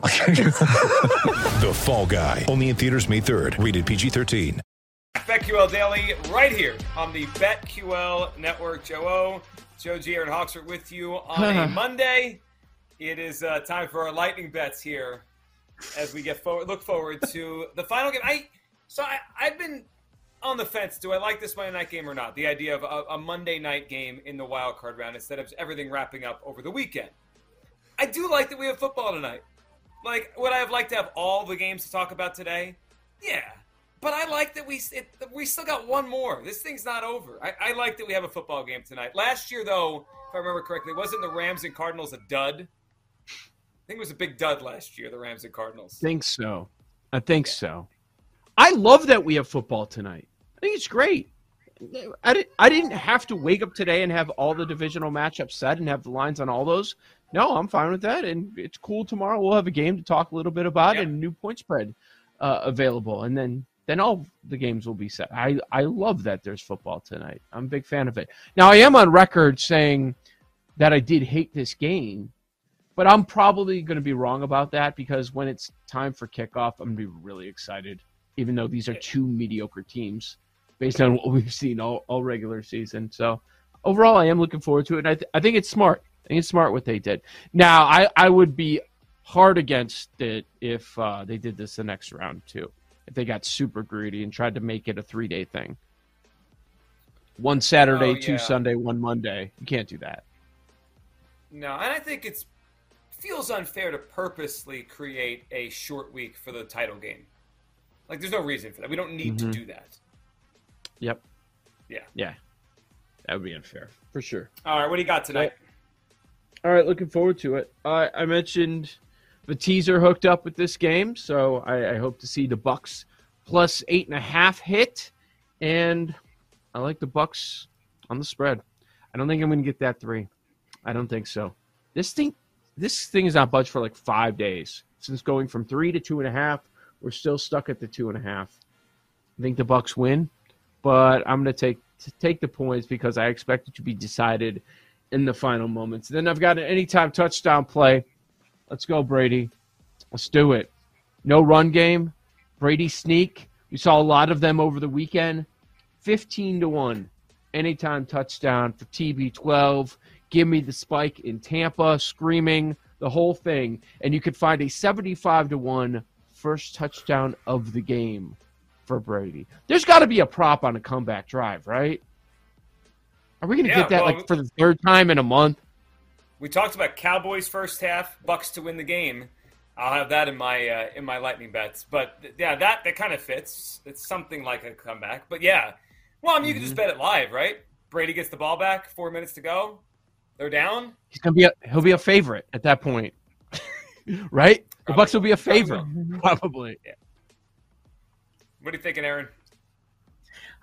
The Fall Guy. Only in theaters May 3rd. Rated PG-13. BetQL Daily right here on the BetQL Network. Joe O, Joe G, Aaron are with you on a Monday. It is uh, time for our lightning bets here as we get forward, look forward to the final game. I so I, I've been on the fence. Do I like this Monday night game or not? The idea of a, a Monday night game in the wild card round instead of everything wrapping up over the weekend. I do like that we have football tonight. Like, would I have liked to have all the games to talk about today? Yeah, but I like that we it, we still got one more. This thing's not over. I, I like that we have a football game tonight. Last year, though, if I remember correctly, wasn't the Rams and Cardinals a dud? I think it was a big dud last year, the Rams and Cardinals. I think so. I think so. I love that we have football tonight. I think it's great. I, did, I didn't have to wake up today and have all the divisional matchups set and have the lines on all those. No, I'm fine with that. And it's cool tomorrow. We'll have a game to talk a little bit about Yep. and new point spread uh, available. And then then all the games will be set. I, I love that there's football tonight. I'm a big fan of it. Now, I am on record saying that I did hate this game but I'm probably going to be wrong about that because when it's time for kickoff, I'm going to be really excited, even though these are two mediocre teams based on what we've seen all, all regular season. So overall, I am looking forward to it. And I, th- I think it's smart. I think it's smart what they did. Now, I, I would be hard against it if uh, they did this the next round, too. If they got super greedy and tried to make it a three day thing. One Saturday, Oh, two yeah. Sunday, one Monday. You can't do that. No, and I think it's feels unfair to purposely create a short week for the title game. Like, there's no reason for that. We don't need Mhm. to do that. Yep. Yeah. Yeah. That would be unfair for sure. All right, what do you got tonight? All right, looking forward to it. I I mentioned the teaser hooked up with this game, so I, I hope to see the Bucks plus eight and a half hit, and I like the Bucks on the spread. I don't think I'm going to get that three. I don't think so. This thing, this thing is not budged for like five days since going from three to two and a half. We're still stuck at the two and a half. I think the Bucks win, but I'm going to take to take the points because I expect it to be decided in the final moments. Then I've got an anytime touchdown play. Let's go, Brady. Let's do it. No run game. Brady sneak. We saw a lot of them over the weekend. 15 to 1. Anytime touchdown for TB12. Give me the spike in Tampa, screaming, the whole thing. And you could find a 75 to 1 first touchdown of the game for Brady. There's got to be a prop on a comeback drive, right? Are we going to Yeah, get that well- like for the third time in a month? We talked about Cowboys first half, Bucks to win the game. I'll have that in my uh, in my lightning bets. But yeah, that that kind of fits. It's something like a comeback. But yeah, well, I mean, you can just bet it live, right? Brady gets the ball back, four minutes to go. They're down. He's gonna be a he'll be a favorite at that point, right? The Bucks will be a will. Probably favorite, probably. What are you thinking, Aaron?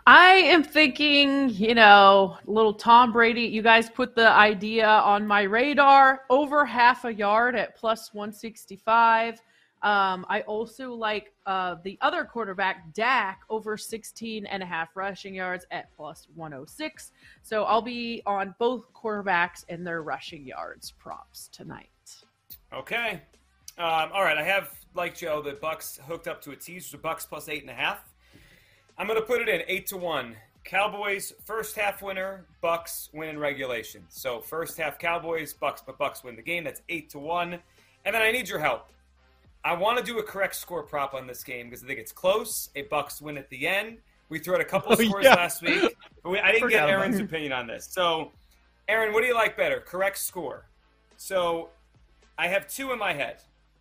I am thinking, you know, little Tom Brady. You guys put the idea on my radar over half a yard at plus 165. Um, I also like uh, the other quarterback, Dak, over 16 and a half rushing yards at plus 106. So I'll be on both quarterbacks and their rushing yards props tonight. Okay. Um, all right, I have like Joe the Bucks hooked up to a teaser. Bucks plus eight and a half. I'm going to put it in eight to one. Cowboys first half winner. Bucks win in regulation. So first half Cowboys, Bucks, but Bucks win the game. That's eight to one. And then I need your help. I want to do a correct score prop on this game because I think it's close. A Bucks win at the end. We threw out a couple Oh, scores yeah. last week, but we, I didn't get Forgot Aaron's opinion on this. So, Aaron, what do you like better? Correct score. So, I have two in my head.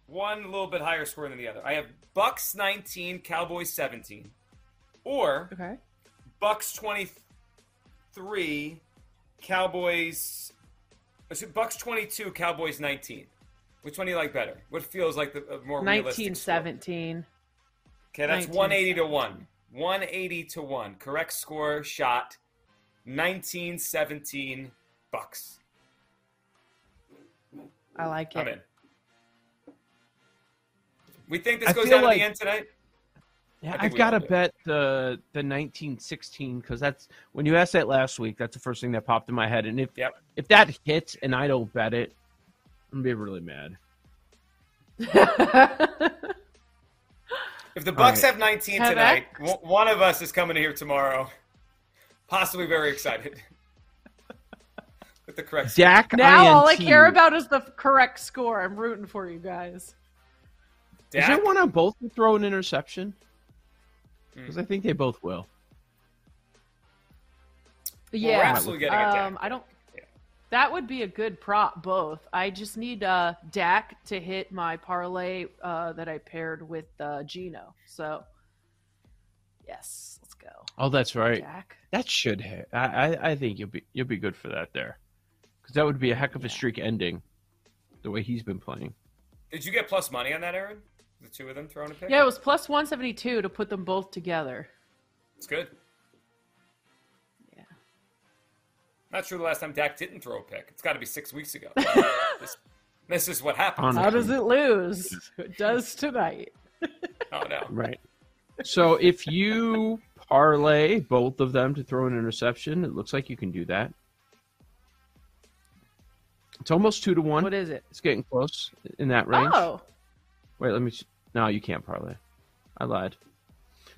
One a little bit higher score than the other. I have Bucks 19, Cowboys 17, or Okay. Bucks 23, Cowboys. Uh, is it Bucks 22, Cowboys 19. Which one do you like better? What feels like the a more realistic score? 1917. Okay, that's 19, 180 to 1. 180 to 1. Correct score shot 1917 bucks. I like I'm it. in. We think this I goes feel down to the end tonight. Yeah, I think I've got to bet the the 1916 because that's when you asked that last week. That's the first thing that popped in my head. And if Yep. if that hits and I don't bet it, I'm gonna be really mad. If the Bucks right. have 19 Have tonight, w- one of us is coming here tomorrow. Possibly very excited. With the correct score. Dak now all I care about is the correct score. I'm rooting for you guys. Is Dak? there one on both to throw an interception? Hmm. Because I think they both will. we're Yeah, absolutely getting a Dak. um, I don't. Yeah. That would be a good prop, both. I just need uh, Dak to hit my parlay uh, that I paired with uh, Geno. So, yes, let's go. Oh, that's right. Dak. That should hit. I, I, I think you'll be you'll be good for that there, because that would be a heck of a streak ending, the way he's been playing. Did you get plus money on that, Aaron? The two of them throwing a pick? Yeah, it was plus 172 to put them both together. It's good. Yeah. Not sure the last time Dak didn't throw a pick. It's got to be six weeks ago. this, this is what happens. How does it lose? It does tonight. Oh, no. Right. So if you parlay both of them to throw an interception, it looks like you can do that. It's almost two to one. What is it? It's getting close in that range. Oh, Wait, let me. s- No, you can't parlay. I lied.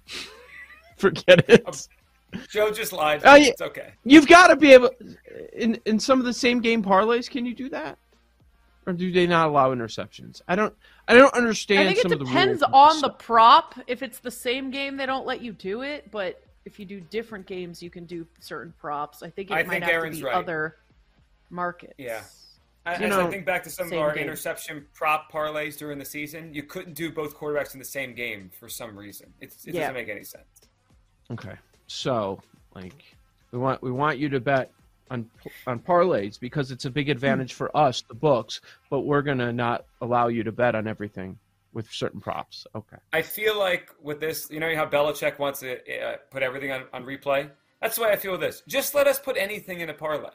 Forget it. Um, Joe just lied. Oh, yeah. It's okay. You've got to be able. In in some of the same game parlays, can you do that, or do they not allow interceptions? I don't. I don't understand. I think some it of depends the rules. on the prop. If it's the same game, they don't let you do it. But if you do different games, you can do certain props. I think it I might think have Aaron's to be right. other markets. Yeah. I, You know, I think back to some of our game. interception prop parlays during the season, you couldn't do both quarterbacks in the same game for some reason. It's, it Yeah. doesn't make any sense. Okay, so like we want we want you to bet on on parlays because it's a big advantage for us, the books. But we're gonna not allow you to bet on everything with certain props. Okay. I feel like with this, you know how Belichick wants to uh, put everything on, on replay? That's the way I feel with this. Just let us put anything in a parlay.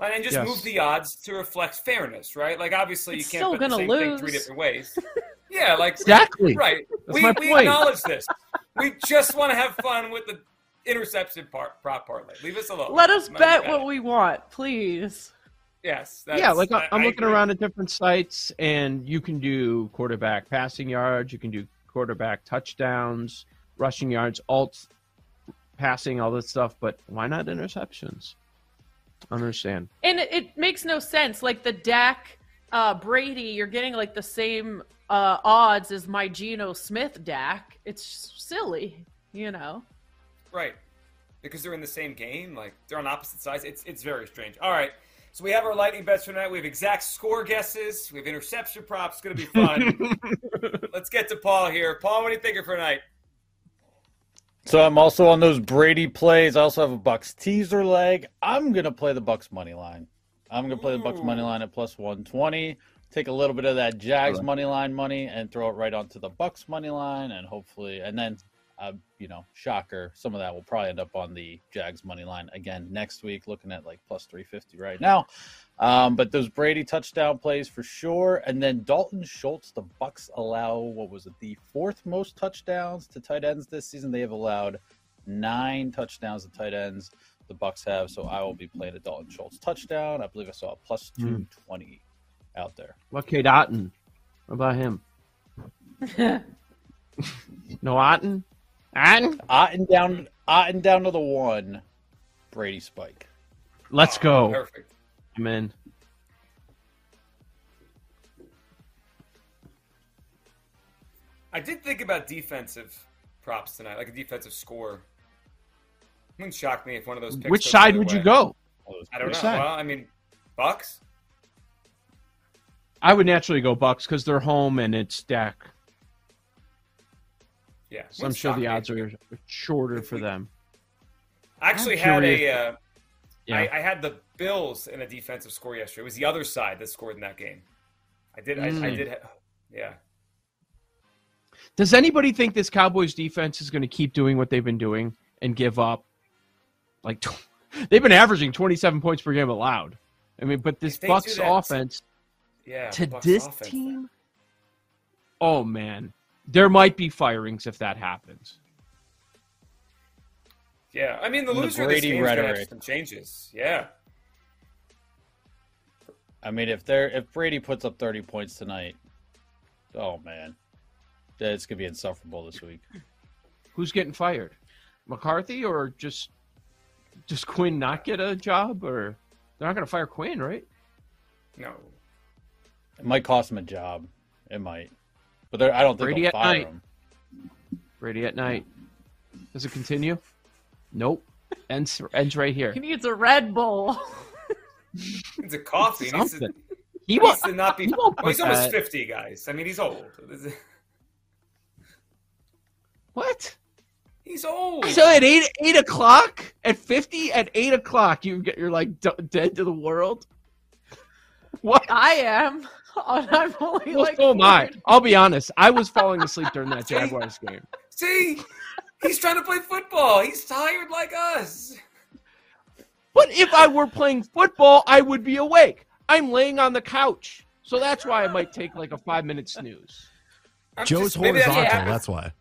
Like, And just Yes. move the odds to reflect fairness, right? Like, obviously, It's you can't still bet the gonna same thing three different ways. yeah, like, Exactly. right. That's we my we point. acknowledge this. We just want to have fun with the interception part, prop parlay. Leave us alone. Let us Mind bet what bet. we want, please. Yes. yeah, like I, I- I'm I looking agree. around at different sites, and you can do quarterback passing yards, you can do quarterback touchdowns, rushing yards, alt passing, all this stuff. But why not interceptions? I understand. And it, it makes no sense. Like the Dak uh, Brady, you're getting like the same uh, odds as my Geno Smith Dak. It's silly, you know. Right. Because they're in the same game, like they're on opposite sides. It's it's very strange. All right. So we have our lightning bets for tonight. We have exact score guesses. We have interception props. It's gonna be fun. Let's get to Paul here. Paul, what are you thinking for tonight? So I'm also on those Brady plays. I also have a Bucks teaser leg. I'm gonna play the Bucks money line. I'm gonna play the Bucks money line at plus 120. Take a little bit of that Jags Sure. money line money and throw it right onto the Bucks money line, and hopefully, and then, uh, you know, shocker, some of that will probably end up on the Jags money line again next week. Looking at like plus 350 right now. Um, but those Brady touchdown plays for sure, and then Dalton Schultz. The Bucks allow what was it, the fourth most touchdowns to tight ends this season. They have allowed nine touchdowns to tight ends. The Bucks have, so I will be playing a Dalton Schultz touchdown. I believe I saw a plus Hmm. two twenty out there. What Cade Otton? What about him? No Otton? Otton? Otton down, Otten down to the one. Brady spike. Let's go. Perfect. I'm in. I did think about defensive props tonight, like a defensive score. It wouldn't shock me if one of those. Picks Which side would other you go? I don't Which know. side? Well, I mean, Bucks. I would naturally go Bucks because they're home and it's Dak. Yeah. So I'm sure shock the me. odds are shorter If for we- them. I actually I'm had a. Uh, Yeah. I, I had the Bills in a defensive score yesterday. It was the other side that scored in that game. I did. I, I Mm. did. Ha- yeah. Does anybody think this Cowboys defense is going to keep doing what they've been doing and give up? Like tw- they've been averaging 27 points per game allowed. I mean, but this Bucks that- offense Yeah. to Bucks this offense. team. Oh man, there might be firings if that happens. Yeah, I mean the The loser of this Brady game is have some changes. Yeah. I mean, if they're if Brady puts up thirty points tonight, oh man, it's gonna be insufferable this week. Who's getting fired? McCarthy or just just Quinn not get a job or they're not going to fire Quinn, right? No. It might cost him a job. It might, but I don't think Brady they'll at fire night. him. Brady at night. Does it continue? Nope. Ends ends right here. He needs a Red Bull. It's a coffee. He needs to, he He needs won't. to not be. he Well, he's put almost that- fifty, guys. I mean, he's old. What? He's old. So at eight eight o'clock at fifty at eight o'clock you get you're like d- dead to the world. What? I am. I'm only Well, like. so am I. I'll be honest. I was falling asleep during that Jaguars game. See, he's trying to play football. He's tired like us. But if I were playing football, I would be awake. I'm laying on the couch, so that's why I might take like a five minute snooze. I'm Joe's just- maybe that's what horizontal. That's why.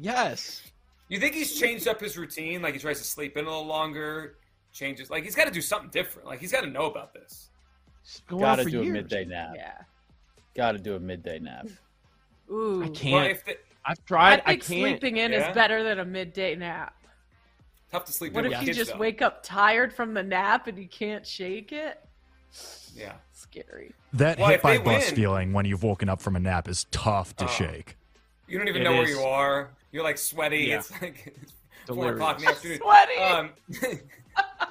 Yes. You think he's changed up his routine? Like he tries to sleep in a little longer, changes. Like he's got to do something different. Like he's got to know about this. Got to do years. a midday nap. Yeah. Got to do a midday nap. Ooh. I can't. if the, I've tried. I, think can't. sleeping in Yeah? is better than a midday nap. tough to sleep What if you kids, just though. wake up tired from the nap and you can't shake it? Yeah. Scary. That Well, hit by bus win- feeling when you've woken up from a nap is tough to Oh. shake. You don't even It know where you are. You're like sweaty. Yeah. It's like it's four o'clock in the afternoon. Sweaty. Um,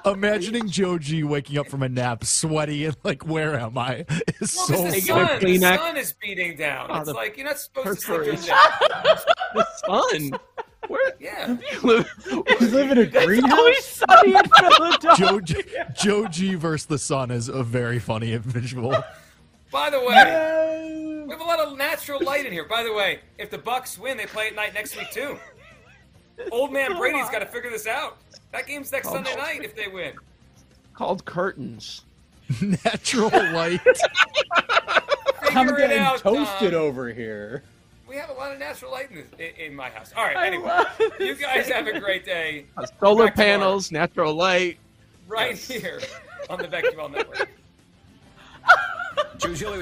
Imagining Joe G waking up from a nap, sweaty and like, where am I? It's well, so because the They get a sun, the sun is beating down. Oh, it's like you're not supposed to sleep during the perspiration. day. the sun. Where Yeah. you live? You live in a It's always sunny in Philadelphia. Joe G, Joe G versus the sun is a very funny visual. By the way, we have a lot of natural light in here. By the way, if the Bucks win, they play at night next week too. Old man Brady's got to figure this out. That game's next Sunday night if they win. Called curtains. Natural light. I'm Figure it getting out, toasted Tom. over here. We have a lot of natural light in, this, in, in my house. All right, I anyway, love you guys have a great day Uh, solar Back tomorrow. panels, natural light. right here on the BetQL Network. Joe Gilly